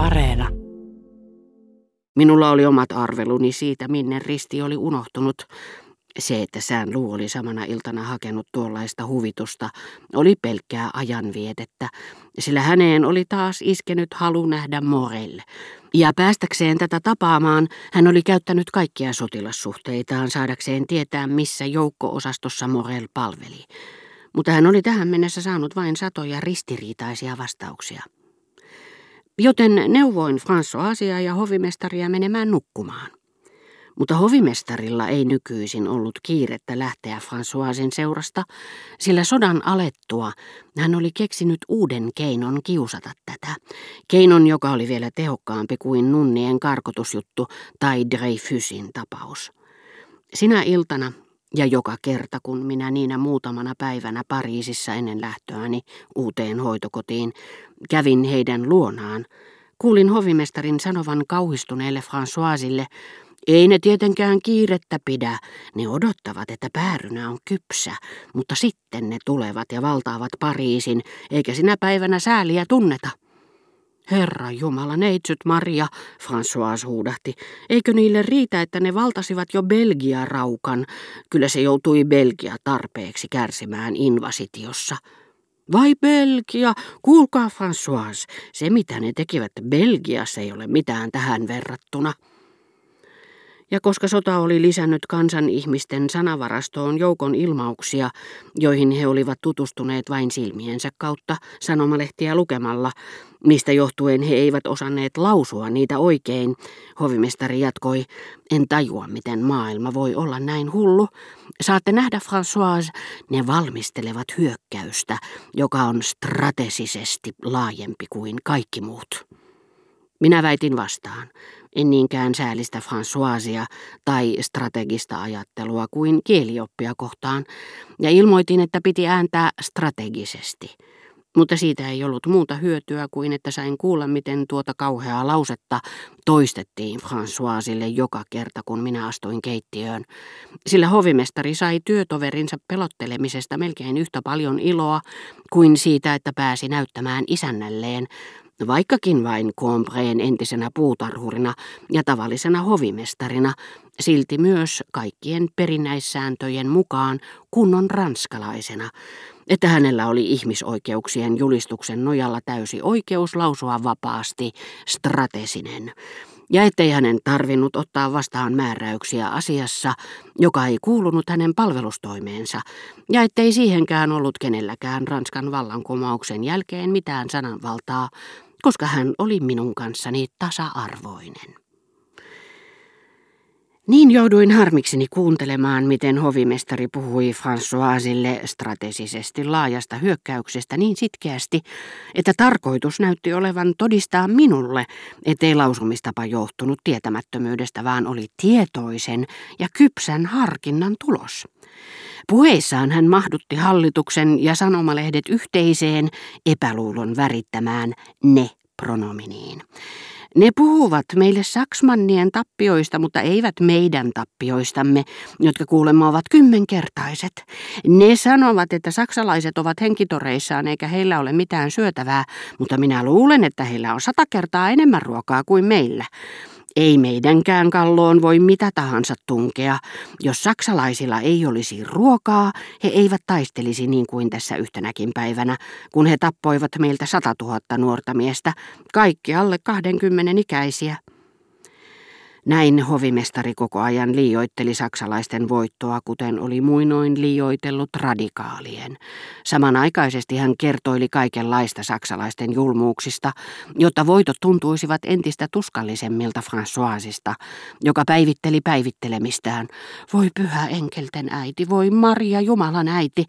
Areena. Minulla oli omat arveluni siitä, minne risti oli unohtunut. Se, että sään luu oli samana iltana hakenut tuollaista huvitusta, oli pelkkää ajanvietettä, sillä häneen oli taas iskenyt halu nähdä Morelle. Ja päästäkseen tätä tapaamaan hän oli käyttänyt kaikkia sotilassuhteitaan saadakseen tietää, missä joukko-osastossa Morel palveli. Mutta hän oli tähän mennessä saanut vain satoja ristiriitaisia vastauksia. Joten neuvoin Françoisia ja hovimestaria menemään nukkumaan. Mutta hovimestarilla ei nykyisin ollut kiirettä lähteä Françoisin seurasta, sillä sodan alettua hän oli keksinyt uuden keinon kiusata tätä. Keinon, joka oli vielä tehokkaampi kuin nunnien karkotusjuttu tai Dreyfusin tapaus. Sinä iltana ja joka kerta, kun minä niinä muutamana päivänä Pariisissa ennen lähtöäni uuteen hoitokotiin kävin heidän luonaan, kuulin hovimestarin sanovan kauhistuneelle Françoisille, ei ne tietenkään kiirettä pidä, ne odottavat, että päärynä on kypsä, mutta sitten ne tulevat ja valtaavat Pariisin, eikä sinä päivänä sääliä tunneta. Herra Jumala, neitsyt Maria, François huudahti. Eikö niille riitä, että ne valtasivat jo Belgia-raukan? Kyllä se joutui Belgia tarpeeksi kärsimään invasitiossa. Vai Belgia? Kuulkaa François, se mitä ne tekivät Belgiassa ei ole mitään tähän verrattuna. Ja koska sota oli lisännyt kansan ihmisten sanavarastoon joukon ilmauksia, joihin he olivat tutustuneet vain silmiensä kautta sanomalehtiä lukemalla, mistä johtuen he eivät osanneet lausua niitä oikein, hovimestari jatkoi, en tajua miten maailma voi olla näin hullu. Saatte nähdä, François, ne valmistelevat hyökkäystä, joka on strategisesti laajempi kuin kaikki muut. Minä väitin vastaan en niinkään säällistä Françoisia tai strategista ajattelua kuin kielioppia kohtaan, ja ilmoitin, että piti ääntää strategisesti. Mutta siitä ei ollut muuta hyötyä kuin että sain kuulla, miten tuota kauheaa lausetta toistettiin Françoisille joka kerta, kun minä astuin keittiöön. Sillä hovimestari sai työtoverinsa pelottelemisesta melkein yhtä paljon iloa kuin siitä, että pääsi näyttämään isännälleen, Vaikkakin vain Combreen entisenä puutarhurina ja tavallisena hovimestarina, silti myös kaikkien perinnäissääntöjen mukaan kunnon ranskalaisena, että hänellä oli ihmisoikeuksien julistuksen nojalla täysi oikeus lausua vapaasti stratesinen, ja ettei hänen tarvinnut ottaa vastaan määräyksiä asiassa, joka ei kuulunut hänen palvelustoimeensa, ja ettei siihenkään ollut kenelläkään Ranskan vallankumouksen jälkeen mitään sananvaltaa, koska hän oli minun kanssani tasa-arvoinen. Niin jouduin harmikseni kuuntelemaan, miten hovimestari puhui Françoisille strategisesti laajasta hyökkäyksestä niin sitkeästi, että tarkoitus näytti olevan todistaa minulle, ettei lausumistapa johtunut tietämättömyydestä, vaan oli tietoisen ja kypsän harkinnan tulos. Puheissaan hän mahdutti hallituksen ja sanomalehdet yhteiseen epäluulon värittämään ne-pronominiin. Ne puhuvat meille saksmannien tappioista, mutta eivät meidän tappioistamme, jotka kuulemma ovat kymmenkertaiset. Ne sanovat, että saksalaiset ovat henkitoreissaan eikä heillä ole mitään syötävää, mutta minä luulen, että heillä on sata kertaa enemmän ruokaa kuin meillä. Ei meidänkään kalloon voi mitä tahansa tunkea. Jos saksalaisilla ei olisi ruokaa, he eivät taistelisi niin kuin tässä yhtenäkin päivänä, kun he tappoivat meiltä sata tuhatta nuorta miestä, kaikki alle 20 ikäisiä. Näin hovimestari koko ajan liioitteli saksalaisten voittoa, kuten oli muinoin liioitellut radikaalien. Samanaikaisesti hän kertoili kaikenlaista saksalaisten julmuuksista, jotta voitot tuntuisivat entistä tuskallisemmilta Françoisista, joka päivitteli päivittelemistään. Voi pyhä enkelten äiti, voi Maria Jumalan äiti,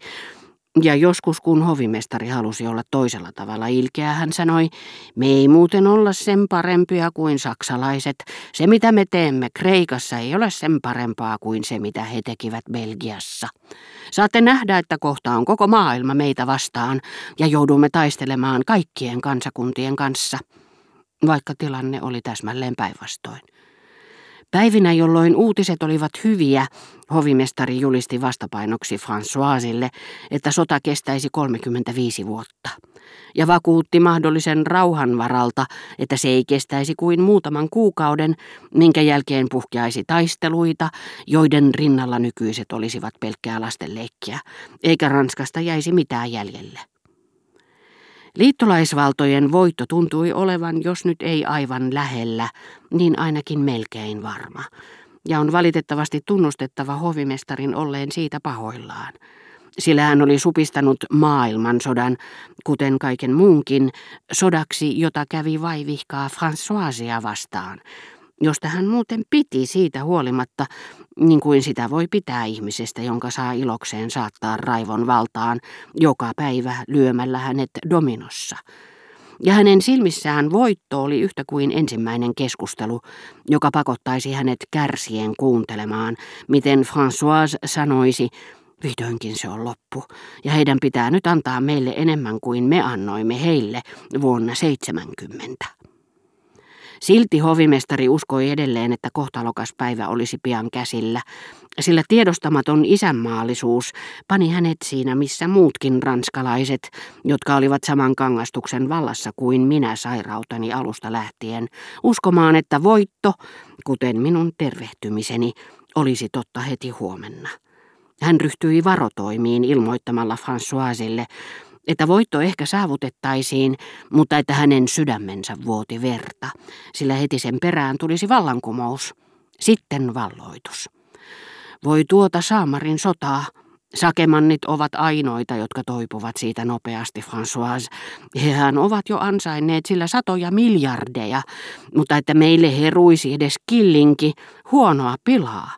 ja joskus kun hovimestari halusi olla toisella tavalla ilkeä, hän sanoi, me ei muuten olla sen parempia kuin saksalaiset. Se mitä me teemme Kreikassa ei ole sen parempaa kuin se mitä he tekivät Belgiassa. Saatte nähdä, että kohta on koko maailma meitä vastaan ja joudumme taistelemaan kaikkien kansakuntien kanssa, vaikka tilanne oli täsmälleen päinvastoin. Päivinä, jolloin uutiset olivat hyviä, hovimestari julisti vastapainoksi Françoisille, että sota kestäisi 35 vuotta. ja vakuutti mahdollisen rauhan varalta, että se ei kestäisi kuin muutaman kuukauden, minkä jälkeen puhkeaisi taisteluita, joiden rinnalla nykyiset olisivat pelkkää lastenleikkiä, eikä Ranskasta jäisi mitään jäljelle. Liittolaisvaltojen voitto tuntui olevan, jos nyt ei aivan lähellä, niin ainakin melkein varma. Ja on valitettavasti tunnustettava hovimestarin olleen siitä pahoillaan sillä hän oli supistanut maailmansodan, kuten kaiken muunkin, sodaksi, jota kävi vaivihkaa Françoisia vastaan, josta hän muuten piti siitä huolimatta, niin kuin sitä voi pitää ihmisestä, jonka saa ilokseen saattaa raivon valtaan joka päivä lyömällä hänet dominossa. Ja hänen silmissään voitto oli yhtä kuin ensimmäinen keskustelu, joka pakottaisi hänet kärsien kuuntelemaan, miten Françoise sanoisi, Vihdoinkin se on loppu, ja heidän pitää nyt antaa meille enemmän kuin me annoimme heille vuonna 70. Silti hovimestari uskoi edelleen, että kohtalokas päivä olisi pian käsillä, sillä tiedostamaton isänmaallisuus pani hänet siinä, missä muutkin ranskalaiset, jotka olivat saman kangastuksen vallassa kuin minä sairautani alusta lähtien, uskomaan, että voitto, kuten minun tervehtymiseni, olisi totta heti huomenna. Hän ryhtyi varotoimiin ilmoittamalla Françoisille, että voitto ehkä saavutettaisiin, mutta että hänen sydämensä vuoti verta, sillä heti sen perään tulisi vallankumous, sitten valloitus. Voi tuota Saamarin sotaa, Sakemannit ovat ainoita, jotka toipuvat siitä nopeasti, François. Hehän ovat jo ansainneet sillä satoja miljardeja, mutta että meille heruisi edes killinki, huonoa pilaa.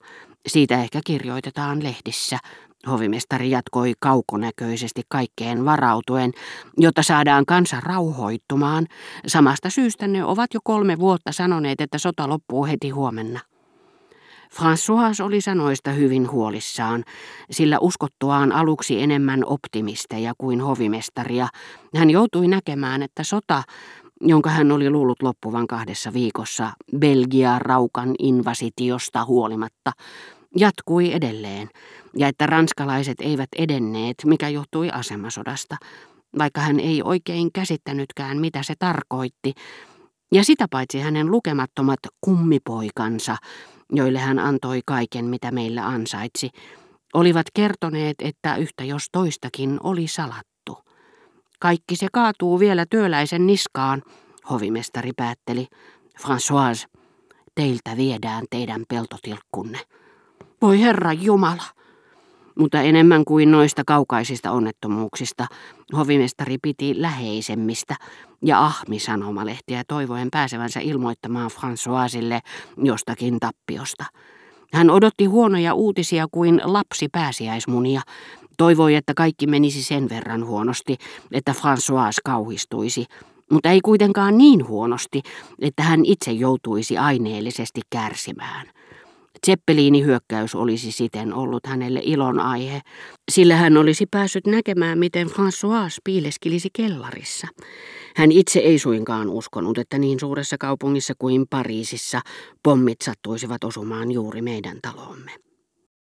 Siitä ehkä kirjoitetaan lehdissä, hovimestari jatkoi kaukonäköisesti kaikkeen varautuen, jotta saadaan kansa rauhoittumaan. Samasta syystä ne ovat jo kolme vuotta sanoneet, että sota loppuu heti huomenna. François oli sanoista hyvin huolissaan, sillä uskottuaan aluksi enemmän optimisteja kuin hovimestaria, hän joutui näkemään, että sota, jonka hän oli luullut loppuvan kahdessa viikossa Belgia raukan invasitiosta huolimatta, jatkui edelleen, ja että ranskalaiset eivät edenneet, mikä johtui asemasodasta, vaikka hän ei oikein käsittänytkään, mitä se tarkoitti, ja sitä paitsi hänen lukemattomat kummipoikansa, joille hän antoi kaiken, mitä meillä ansaitsi, olivat kertoneet, että yhtä jos toistakin oli salattu. Kaikki se kaatuu vielä työläisen niskaan, hovimestari päätteli. François, teiltä viedään teidän peltotilkkunne. Voi Herra Jumala! Mutta enemmän kuin noista kaukaisista onnettomuuksista, hovimestari piti läheisemmistä ja ahmi sanomalehtiä toivoen pääsevänsä ilmoittamaan Françoisille jostakin tappiosta. Hän odotti huonoja uutisia kuin lapsi pääsiäismunia, toivoi, että kaikki menisi sen verran huonosti, että François kauhistuisi, mutta ei kuitenkaan niin huonosti, että hän itse joutuisi aineellisesti kärsimään. Zeppeliini-hyökkäys olisi siten ollut hänelle ilon aihe, sillä hän olisi päässyt näkemään, miten François piileskilisi kellarissa. Hän itse ei suinkaan uskonut, että niin suuressa kaupungissa kuin Pariisissa pommit sattuisivat osumaan juuri meidän taloomme.